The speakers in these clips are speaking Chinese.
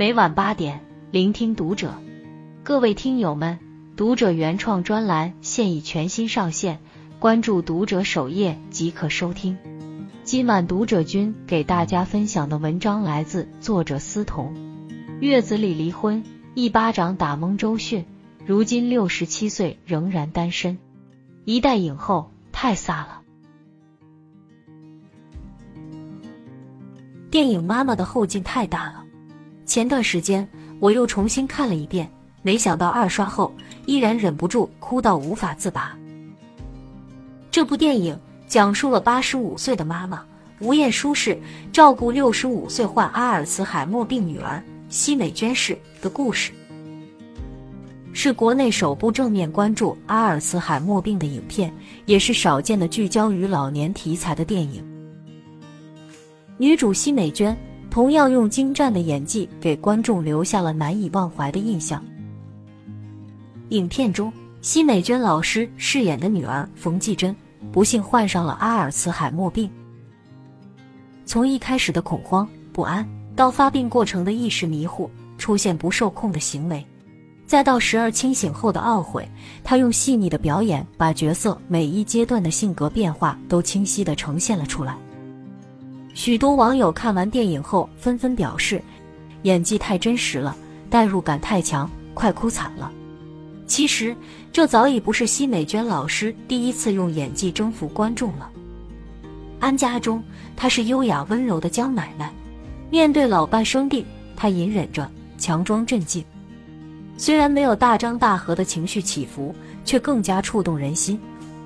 每晚八点，聆听读者。各位听友们，读者原创专栏现已全新上线，关注读者首页即可收听。今晚读者君给大家分享的文章来自作者思彤。月子里离婚，一巴掌打懵周迅，如今六十七岁仍然单身，一代影后太飒了。电影《妈妈》的后劲太大了，前段时间我又重新看了一遍，没想到二刷后依然忍不住哭到无法自拔。这部电影讲述了八十五岁的妈妈吴艳舒氏照顾六十五岁患阿尔茨海默病女儿奚美娟氏的故事，是国内首部正面关注阿尔茨海默病的影片，也是少见的聚焦于老年题材的电影。女主奚美娟同样用精湛的演技给观众留下了难以忘怀的印象。影片中，奚美娟老师饰演的女儿冯继珍不幸患上了阿尔茨海默病。从一开始的恐慌不安，到发病过程的意识迷糊、出现不受控的行为，再到时而清醒后的懊悔，她用细腻的表演把角色每一阶段的性格变化都清晰地呈现了出来。许多网友看完电影后纷纷表示，演技太真实了，代入感太强，快哭惨了。其实，这早已不是奚美娟老师第一次用演技征服观众了。安家中，她是优雅温柔的江奶奶，面对老伴生病，她隐忍着，强装镇静。虽然没有大张大合的情绪起伏，却更加触动人心，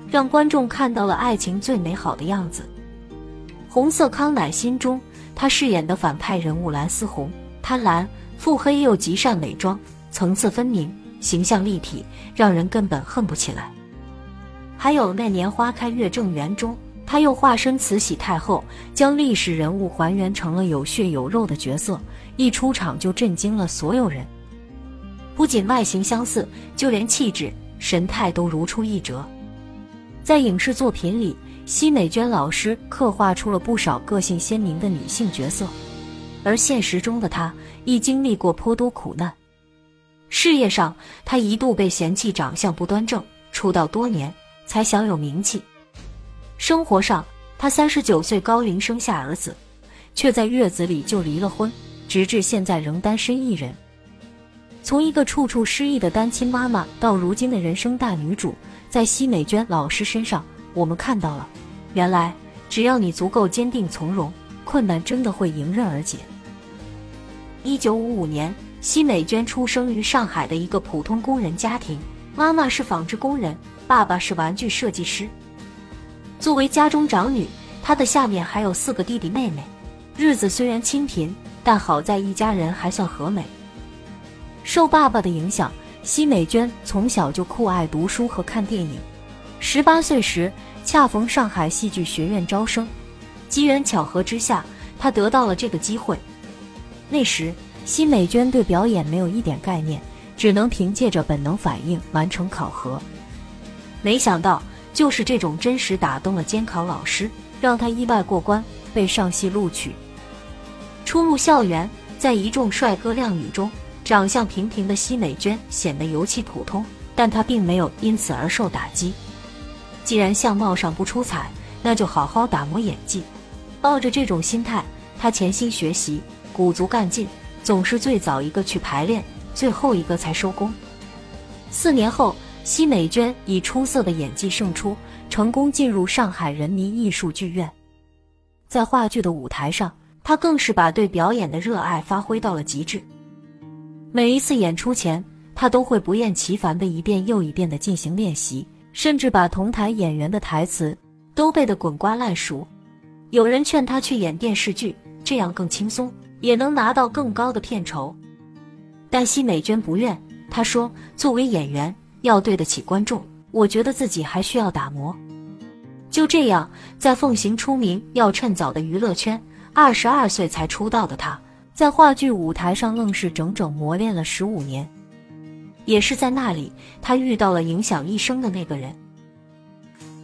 让观众看到了爱情最美好的样子。红色康乃馨中，她饰演的反派人物蓝思红，贪婪、腹黑又极善伪装，层次分明，形象立体，让人根本恨不起来。还有那年花开月正圆中，他又化身慈禧太后，将历史人物还原成了有血有肉的角色，一出场就震惊了所有人。不仅外形相似，就连气质、神态都如出一辙。在影视作品里。奚美娟老师刻画出了不少个性鲜明的女性角色，而现实中的她亦经历过颇多苦难。事业上，她一度被嫌弃长相不端正，出道多年才小有名气；生活上，她三十九岁高龄生下儿子，却在月子里就离了婚，直至现在仍单身一人。从一个处处失意的单亲妈妈，到如今的人生大女主，在奚美娟老师身上。我们看到了，原来只要你足够坚定从容，困难真的会迎刃而解。一九五五年，奚美娟出生于上海的一个普通工人家庭，妈妈是纺织工人，爸爸是玩具设计师。作为家中长女，她的下面还有四个弟弟妹妹。日子虽然清贫，但好在一家人还算和美。受爸爸的影响，奚美娟从小就酷爱读书和看电影。十八岁时，恰逢上海戏剧学院招生，机缘巧合之下，他得到了这个机会。那时，奚美娟对表演没有一点概念，只能凭借着本能反应完成考核。没想到，就是这种真实打动了监考老师，让她意外过关，被上戏录取。初入校园，在一众帅哥靓女中，长相平平的奚美娟显得尤其普通，但她并没有因此而受打击。既然相貌上不出彩，那就好好打磨演技。抱着这种心态，他潜心学习，鼓足干劲，总是最早一个去排练，最后一个才收工。四年后，奚美娟以出色的演技胜出，成功进入上海人民艺术剧院。在话剧的舞台上，她更是把对表演的热爱发挥到了极致。每一次演出前，她都会不厌其烦的一遍又一遍的进行练习。甚至把同台演员的台词都背得滚瓜烂熟。有人劝他去演电视剧，这样更轻松，也能拿到更高的片酬。但奚美娟不愿，她说：“作为演员，要对得起观众，我觉得自己还需要打磨。”就这样，在奉行出名要趁早的娱乐圈，二十二岁才出道的她，在话剧舞台上愣是整整磨练了十五年。也是在那里，他遇到了影响一生的那个人。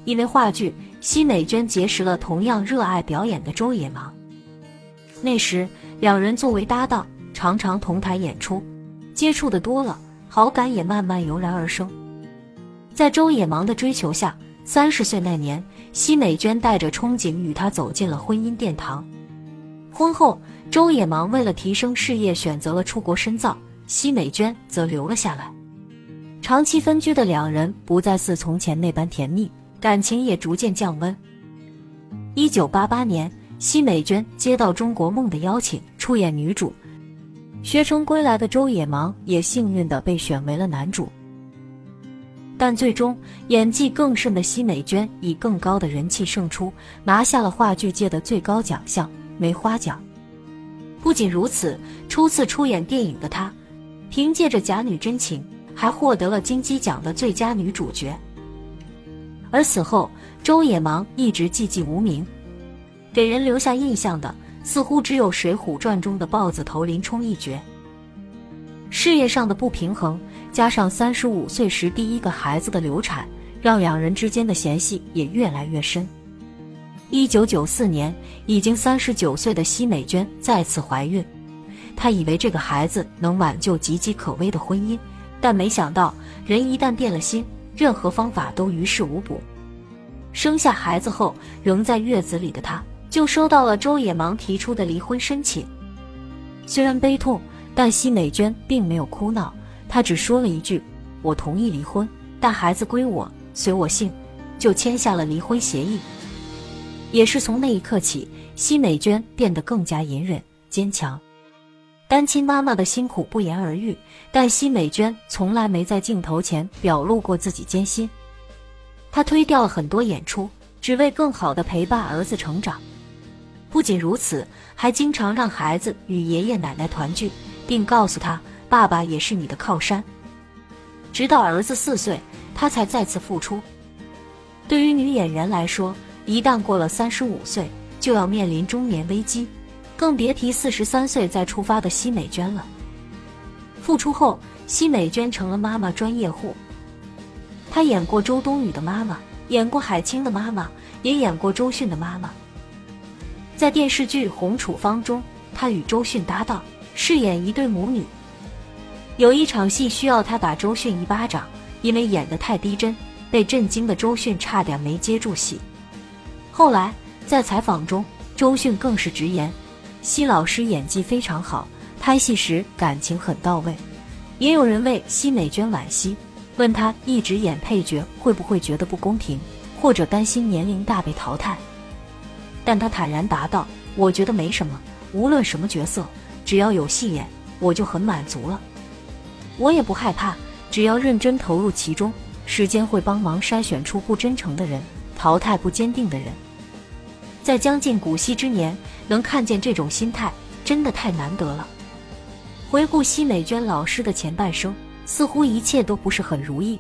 因为话剧，奚美娟结识了同样热爱表演的周野芒。那时，两人作为搭档，常常同台演出，接触的多了，好感也慢慢油然而生。在周野芒的追求下，三十岁那年，奚美娟带着憧憬与他走进了婚姻殿堂。婚后，周野芒为了提升事业，选择了出国深造，奚美娟则留了下来。长期分居的两人不再似从前那般甜蜜，感情也逐渐降温。一九八八年，奚美娟接到《中国梦》的邀请，出演女主。学成归来的周野芒也幸运地被选为了男主，但最终演技更甚的奚美娟以更高的人气胜出，拿下了话剧界的最高奖项梅花奖。不仅如此，初次出演电影的她，凭借着《假女真情》还获得了金鸡奖的最佳女主角。而此后，周野芒一直寂寂无名，给人留下印象的。似乎只有《水浒传》中的豹子头林冲一角。事业上的不平衡，加上三十五岁时第一个孩子的流产，让两人之间的嫌隙也越来越深。一九九四年，已经三十九岁的奚美娟再次怀孕，她以为这个孩子能挽救岌岌可危的婚姻，但没想到，人一旦变了心，任何方法都于事无补。生下孩子后，仍在月子里的她。就收到了周野芒提出的离婚申请。虽然悲痛，但奚美娟并没有哭闹，她只说了一句：“我同意离婚，但孩子归我，随我姓。”就签下了离婚协议。也是从那一刻起，奚美娟变得更加隐忍坚强。单亲妈妈的辛苦不言而喻，但奚美娟从来没在镜头前表露过自己艰辛。她推掉了很多演出，只为更好的陪伴儿子成长。不仅如此，还经常让孩子与爷爷奶奶团聚，并告诉他：“爸爸也是你的靠山。”直到儿子四岁，他才再次复出。对于女演员来说，一旦过了三十五岁，就要面临中年危机，更别提四十三岁再出发的奚美娟了。复出后，奚美娟成了妈妈专业户。她演过周冬雨的妈妈，演过海清的妈妈，也演过周迅的妈妈。在电视剧《红处方》中，她与周迅搭档，饰演一对母女。有一场戏需要她打周迅一巴掌，因为演得太逼真，被震惊的周迅差点没接住戏。后来在采访中，周迅更是直言：“奚老师演技非常好，拍戏时感情很到位。”也有人为奚美娟惋惜，问她一直演配角会不会觉得不公平，或者担心年龄大被淘汰。但她坦然答道：“我觉得没什么，无论什么角色，只要有戏演，我就很满足了。我也不害怕，只要认真投入其中，时间会帮忙筛选出不真诚的人，淘汰不坚定的人。在将近古稀之年，能看见这种心态，真的太难得了。”回顾奚美娟老师的前半生，似乎一切都不是很如意，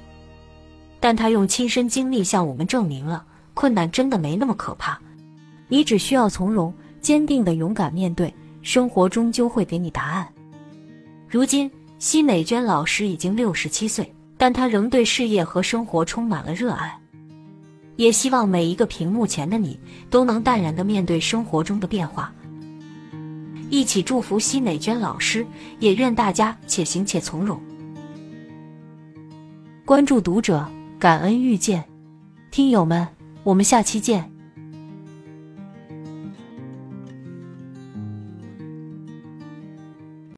但她用亲身经历向我们证明了，困难真的没那么可怕。你只需要从容、坚定的勇敢面对，生活终究会给你答案。如今，奚美娟老师已经六十七岁，但她仍对事业和生活充满了热爱。也希望每一个屏幕前的你都能淡然的面对生活中的变化。一起祝福奚美娟老师，也愿大家且行且从容。关注读者，感恩遇见，听友们，我们下期见。